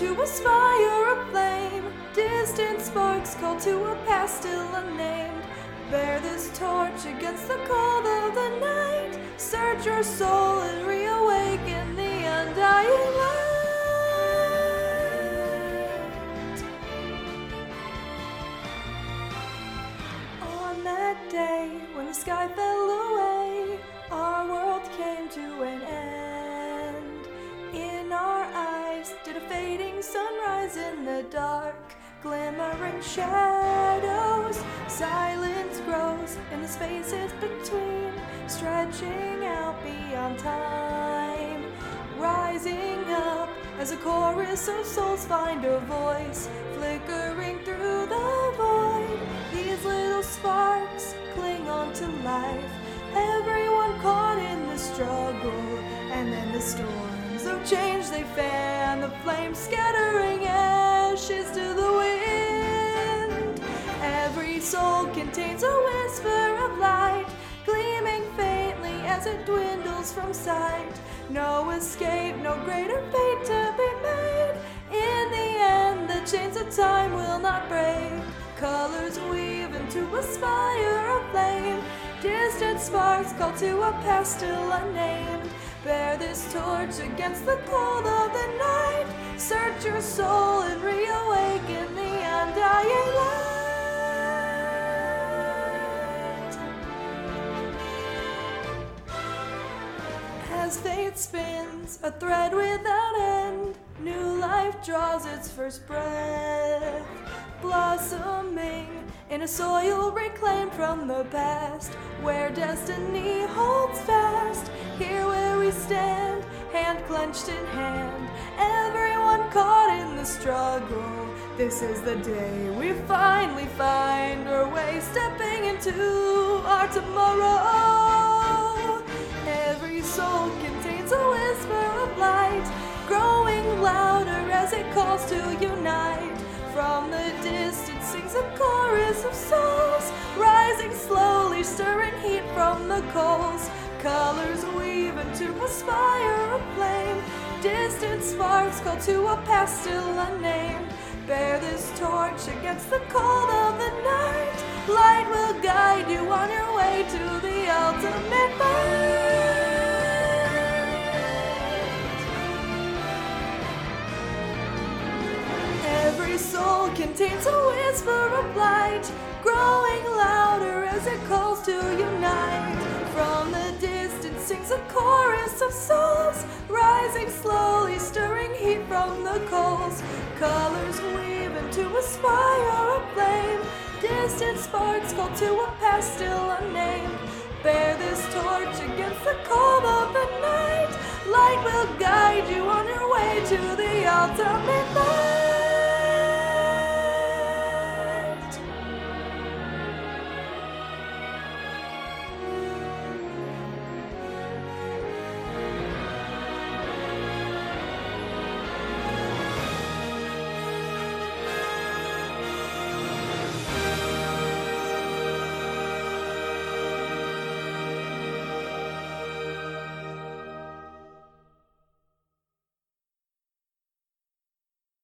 to a spire of flame. Distant sparks call to a past still unnamed. Bear this torch against the cold of the night. Search your soul and reawaken the undying light. On that day when the sky fell sunrise in the dark, glimmering shadows. Silence grows in the spaces between, stretching out beyond time. Rising up as a chorus of souls find a voice, flickering through the void. These little sparks cling on to life. Everyone caught in the struggle, and then the storms of change they fan, the flames scattering contains a whisper of light, gleaming faintly as it dwindles from sight. No escape, no greater fate to be made. In the end, the chains of time will not break. Colors weave into a spire of flame. Distant sparks call to a past still unnamed. Bear this torch against the cold of the night. Search your soul and reawaken As fate spins, a thread without end, new life draws its first breath. Blossoming in a soil reclaimed from the past, where destiny holds fast. Here where we stand, hand clenched in hand, everyone caught in the struggle. This is the day we finally find our way, stepping into our tomorrow. A chorus of souls, rising slowly, stirring heat from the coals. Colors weave into a spire of flame. Distant sparks call to a past still unnamed. Bear this torch against the cold soul contains a whisper of light, growing louder as it calls to unite. From the distance sings a chorus of souls, rising slowly, stirring heat from the coals. Colors weave into a spire of flame. Distant sparks call to a past still unnamed. Bear this torch against the cold of the night. Light will guide you on your way to the ultimate light.